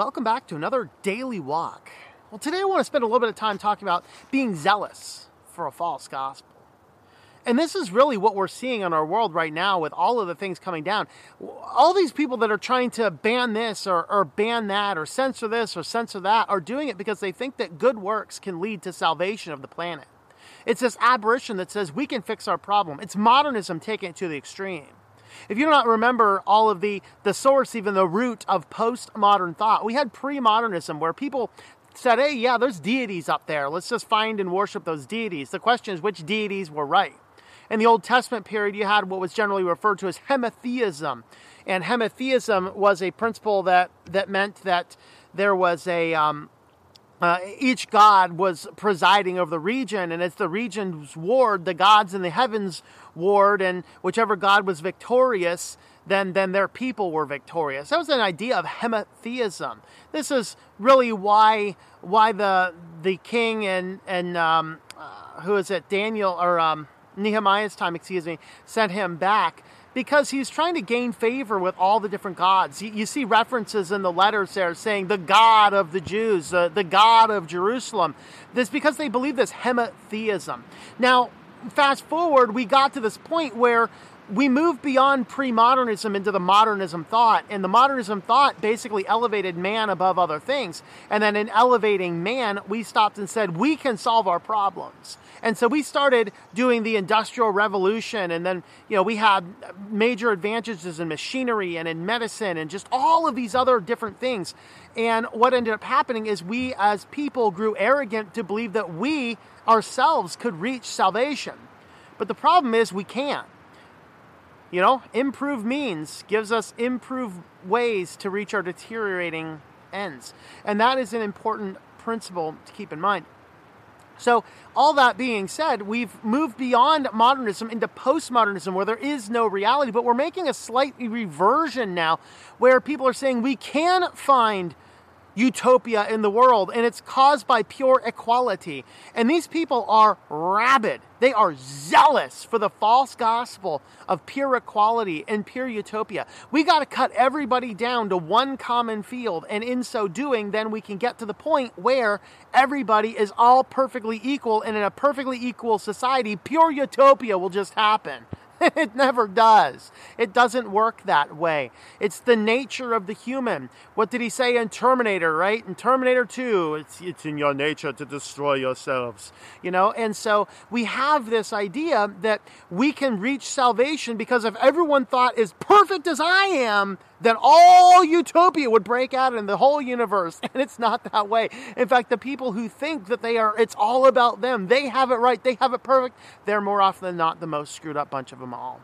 welcome back to another daily walk. Well, today I want to spend a little bit of time talking about being zealous for a false gospel. And this is really what we're seeing in our world right now with all of the things coming down. All these people that are trying to ban this or, or ban that or censor this or censor that are doing it because they think that good works can lead to salvation of the planet. It's this aberration that says we can fix our problem. It's modernism taking it to the extreme. If you do not remember all of the, the source, even the root of postmodern thought, we had pre modernism where people said, hey, yeah, there's deities up there. Let's just find and worship those deities. The question is, which deities were right? In the Old Testament period, you had what was generally referred to as henotheism. And henotheism was a principle that, that meant that there was a, um, uh, each god was presiding over the region, and as the regions warred, the gods in the heavens warred, and whichever god was victorious, then then their people were victorious. That was an idea of henotheism. This is really why why the the king and and um, uh, who is it Daniel or um, Nehemiah's time, excuse me, sent him back because he's trying to gain favor with all the different gods. You, you see references in the letters there saying the God of the Jews, uh, the God of Jerusalem. This because they believe this henotheism. Now, fast forward, we got to this point where we moved beyond pre-modernism into the modernism thought and the modernism thought basically elevated man above other things. And then in elevating man we stopped and said we can solve our problems. And so we started doing the industrial revolution and then you know we had major advantages in machinery and in medicine and just all of these other different things. And what ended up happening is we as people grew arrogant to believe that we ourselves could reach salvation. But the problem is we can't you know, improved means gives us improved ways to reach our deteriorating ends. And that is an important principle to keep in mind. So, all that being said, we've moved beyond modernism into postmodernism where there is no reality, but we're making a slight reversion now where people are saying we can find utopia in the world, and it's caused by pure equality. And these people are rabid. They are zealous for the false gospel of pure equality and pure utopia. We got to cut everybody down to one common field, and in so doing, then we can get to the point where everybody is all perfectly equal, and in a perfectly equal society, pure utopia will just happen. it never does. It doesn't work that way. It's the nature of the human. What did he say in Terminator, right? In Terminator 2, it's, it's in your nature to destroy yourselves. You know, and so we have this idea that we can reach salvation because if everyone thought as perfect as I am, then all utopia would break out in the whole universe. And it's not that way. In fact, the people who think that they are, it's all about them, they have it right, they have it perfect, they're more often than not the most screwed up bunch of them all.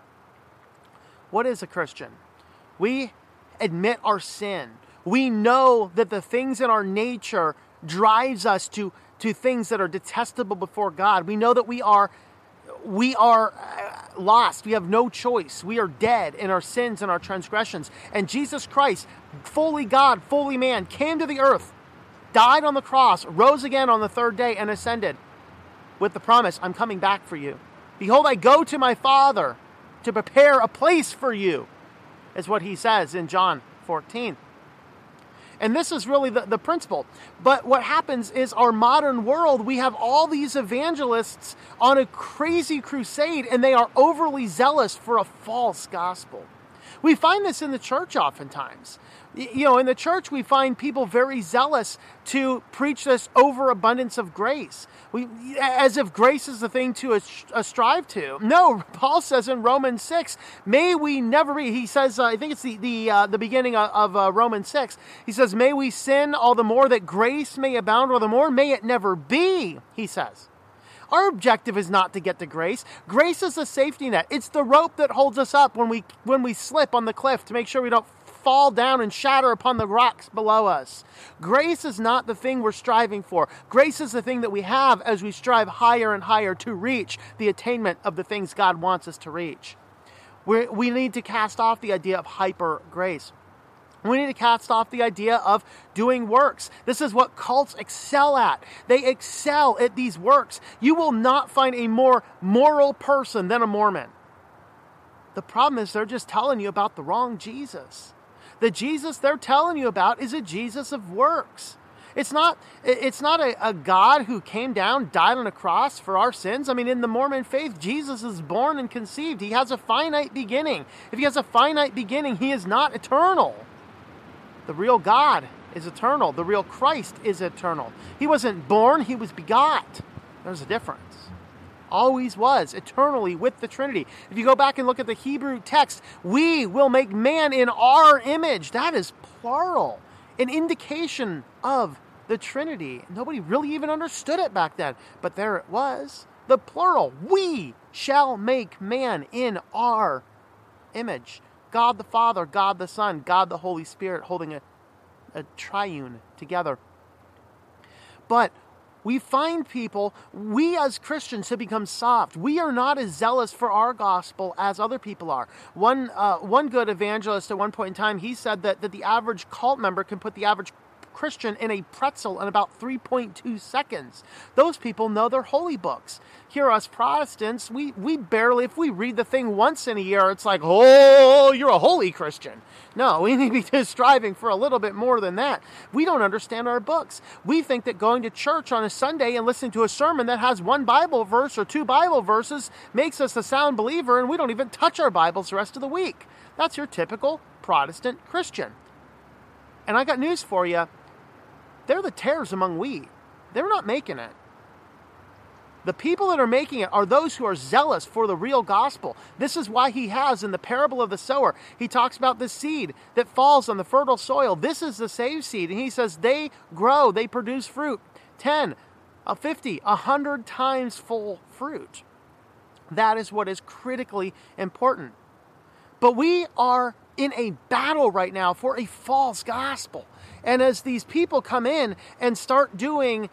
What is a Christian? We admit our sin. We know that the things in our nature drives us to, to things that are detestable before God. We know that we are we are uh, lost. We have no choice. We are dead in our sins and our transgressions. And Jesus Christ, fully God, fully man, came to the earth, died on the cross, rose again on the third day, and ascended with the promise I'm coming back for you. Behold, I go to my Father to prepare a place for you, is what he says in John 14. And this is really the, the principle. But what happens is our modern world, we have all these evangelists on a crazy crusade, and they are overly zealous for a false gospel. We find this in the church oftentimes. You know, in the church, we find people very zealous to preach this overabundance of grace. We, as if grace is the thing to strive to. No, Paul says in Romans 6, may we never be, he says, uh, I think it's the, the, uh, the beginning of, uh, Romans 6, he says, may we sin all the more that grace may abound all the more. May it never be, he says. Our objective is not to get to grace. Grace is a safety net. It's the rope that holds us up when we when we slip on the cliff to make sure we don't fall down and shatter upon the rocks below us. Grace is not the thing we're striving for. Grace is the thing that we have as we strive higher and higher to reach the attainment of the things God wants us to reach. we we need to cast off the idea of hyper grace. We need to cast off the idea of doing works. This is what cults excel at. They excel at these works. You will not find a more moral person than a Mormon. The problem is they're just telling you about the wrong Jesus. The Jesus they're telling you about is a Jesus of works. It's not, it's not a, a, God who came down, died on a cross for our sins. I mean, in the Mormon faith, Jesus is born and conceived. He has a finite beginning. If he has a finite beginning, he is not eternal. The real God is eternal. The real Christ is eternal. He wasn't born, he was begot. There's a difference. Always was, eternally with the Trinity. If you go back and look at the Hebrew text, we will make man in our image. That is plural, an indication of the Trinity. Nobody really even understood it back then, but there it was. The plural, we shall make man in our image. God the Father, God the Son, God the Holy Spirit holding a, a triune together. But we find people, we as Christians have become soft. We are not as zealous for our gospel as other people are. One, uh, one good evangelist at one point in time, he said that, that the average cult member can put the average Christian in a pretzel in about 3.2 seconds. Those people know their holy books. Here, us Protestants, we, we barely, if we read the thing once in a year, it's like, oh, you're a holy Christian. No, we need to be striving for a little bit more than that. We don't understand our books. We think that going to church on a Sunday and listening to a sermon that has one Bible verse or two Bible verses makes us a sound believer, and we don't even touch our Bibles the rest of the week. That's your typical Protestant Christian. And I got news for you they're the tares among wheat. They're not making it. The people that are making it are those who are zealous for the real gospel. This is why he has in the parable of the sower, he talks about the seed that falls on the fertile soil. This is the saved seed. And he says they grow, they produce fruit 10, a 50, 100 times full fruit. That is what is critically important. But we are in a battle right now for a false gospel. And as these people come in and start doing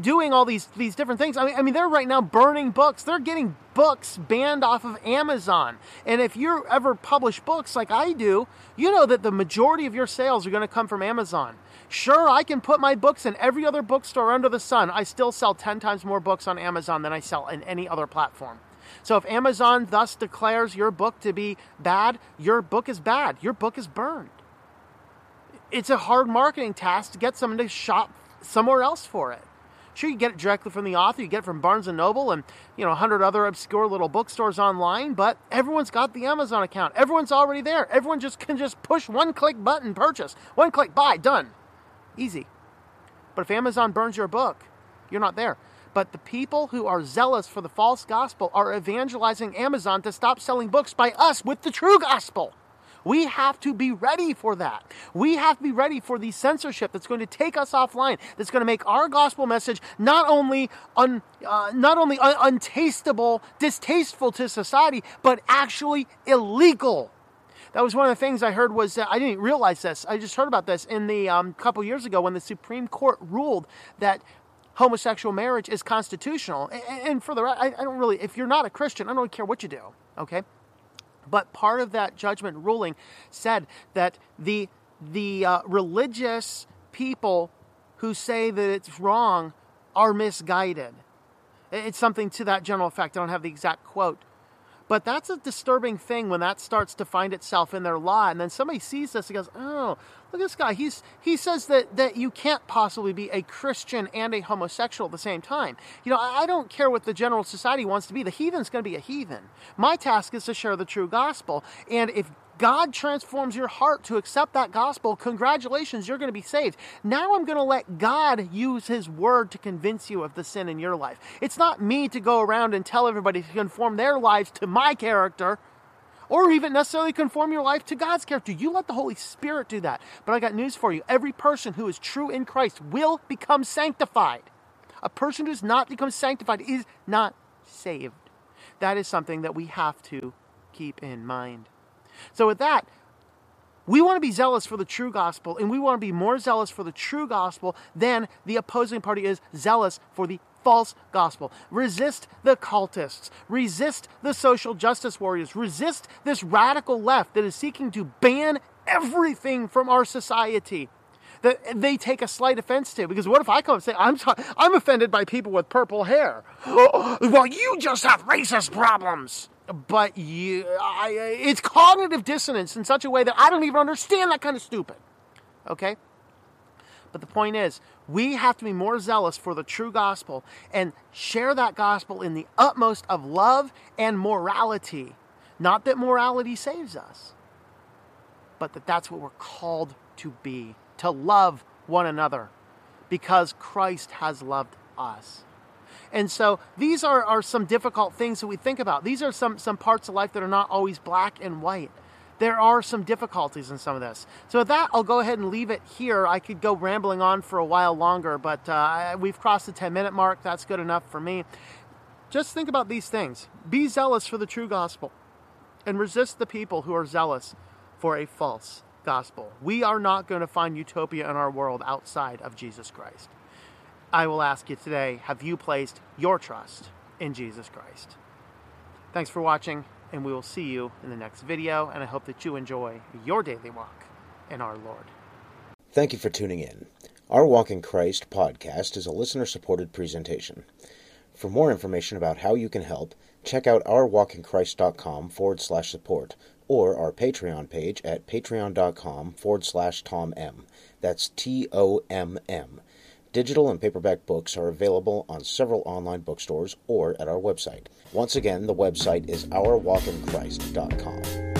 doing all these these different things. I mean, I mean, they're right now burning books. They're getting books banned off of Amazon. And if you ever publish books like I do, you know that the majority of your sales are going to come from Amazon. Sure, I can put my books in every other bookstore under the sun. I still sell 10 times more books on Amazon than I sell in any other platform. So if Amazon thus declares your book to be bad, your book is bad. Your book is burned it's a hard marketing task to get someone to shop somewhere else for it. Sure, you get it directly from the author, you get it from Barnes and Noble and you know a hundred other obscure little bookstores online, but everyone's got the Amazon account. Everyone's already there. Everyone just can just push one click button, purchase, one click buy, done, easy. But if Amazon burns your book, you're not there. But the people who are zealous for the false gospel are evangelizing Amazon to stop selling books by us with the true gospel. We have to be ready for that. We have to be ready for the censorship that's going to take us offline, that's going to make our gospel message not only un, uh, not only un- untastable, distasteful to society, but actually illegal. That was one of the things I heard was uh, I didn't realize this. I just heard about this in the um, couple years ago when the Supreme Court ruled that homosexual marriage is constitutional. And, for the I, I don't really, if you're not a Christian, I don't care what you do. Okay, but part of that judgment ruling said that the the uh, religious people who say that it's wrong are misguided. It's something to that general effect. I don't have the exact quote. But that's a disturbing thing when that starts to find itself in their law. And then somebody sees this and goes, oh, look at this guy. He's, he says that, that you can't possibly be a Christian and a homosexual at the same time. You know, I, I don't care what the general society wants to be. The heathen's going to be a heathen. My task is to share the true gospel. And if God transforms your heart to accept that gospel, congratulations, you're going to be saved. Now I'm going to let God use His word to convince you of the sin in your life. It's not me to go around and tell everybody to conform their lives to my character or even necessarily conform your life to God's character. You let the Holy Spirit do that. But I got news for you every person who is true in Christ will become sanctified. A person who does not become sanctified is not saved. That is something that we have to keep in mind. So, with that, we want to be zealous for the true gospel, and we want to be more zealous for the true gospel than the opposing party is zealous for the false gospel. Resist the cultists. Resist the social justice warriors. Resist this radical left that is seeking to ban everything from our society that they take a slight offense to. Because what if I come and say, I'm, I'm offended by people with purple hair? well, you just have racist problems. But you, I, it's cognitive dissonance in such a way that I don't even understand that kind of stupid. Okay? But the point is, we have to be more zealous for the true gospel and share that gospel in the utmost of love and morality. Not that morality saves us, but that that's what we're called to be to love one another because Christ has loved us. And so these are, are some difficult things that we think about. These are some, some parts of life that are not always black and white. There are some difficulties in some of this. So, with that, I'll go ahead and leave it here. I could go rambling on for a while longer, but uh, we've crossed the 10 minute mark. That's good enough for me. Just think about these things be zealous for the true gospel and resist the people who are zealous for a false gospel. We are not going to find utopia in our world outside of Jesus Christ. I will ask you today have you placed your trust in Jesus Christ? Thanks for watching, and we will see you in the next video. And I hope that you enjoy your daily walk in our Lord. Thank you for tuning in. Our Walk in Christ podcast is a listener supported presentation. For more information about how you can help, check out ourwalkinchrist.com forward slash support or our Patreon page at patreon.com forward slash Tom M. That's T O M M. Digital and paperback books are available on several online bookstores or at our website. Once again, the website is ourwalkinchrist.com.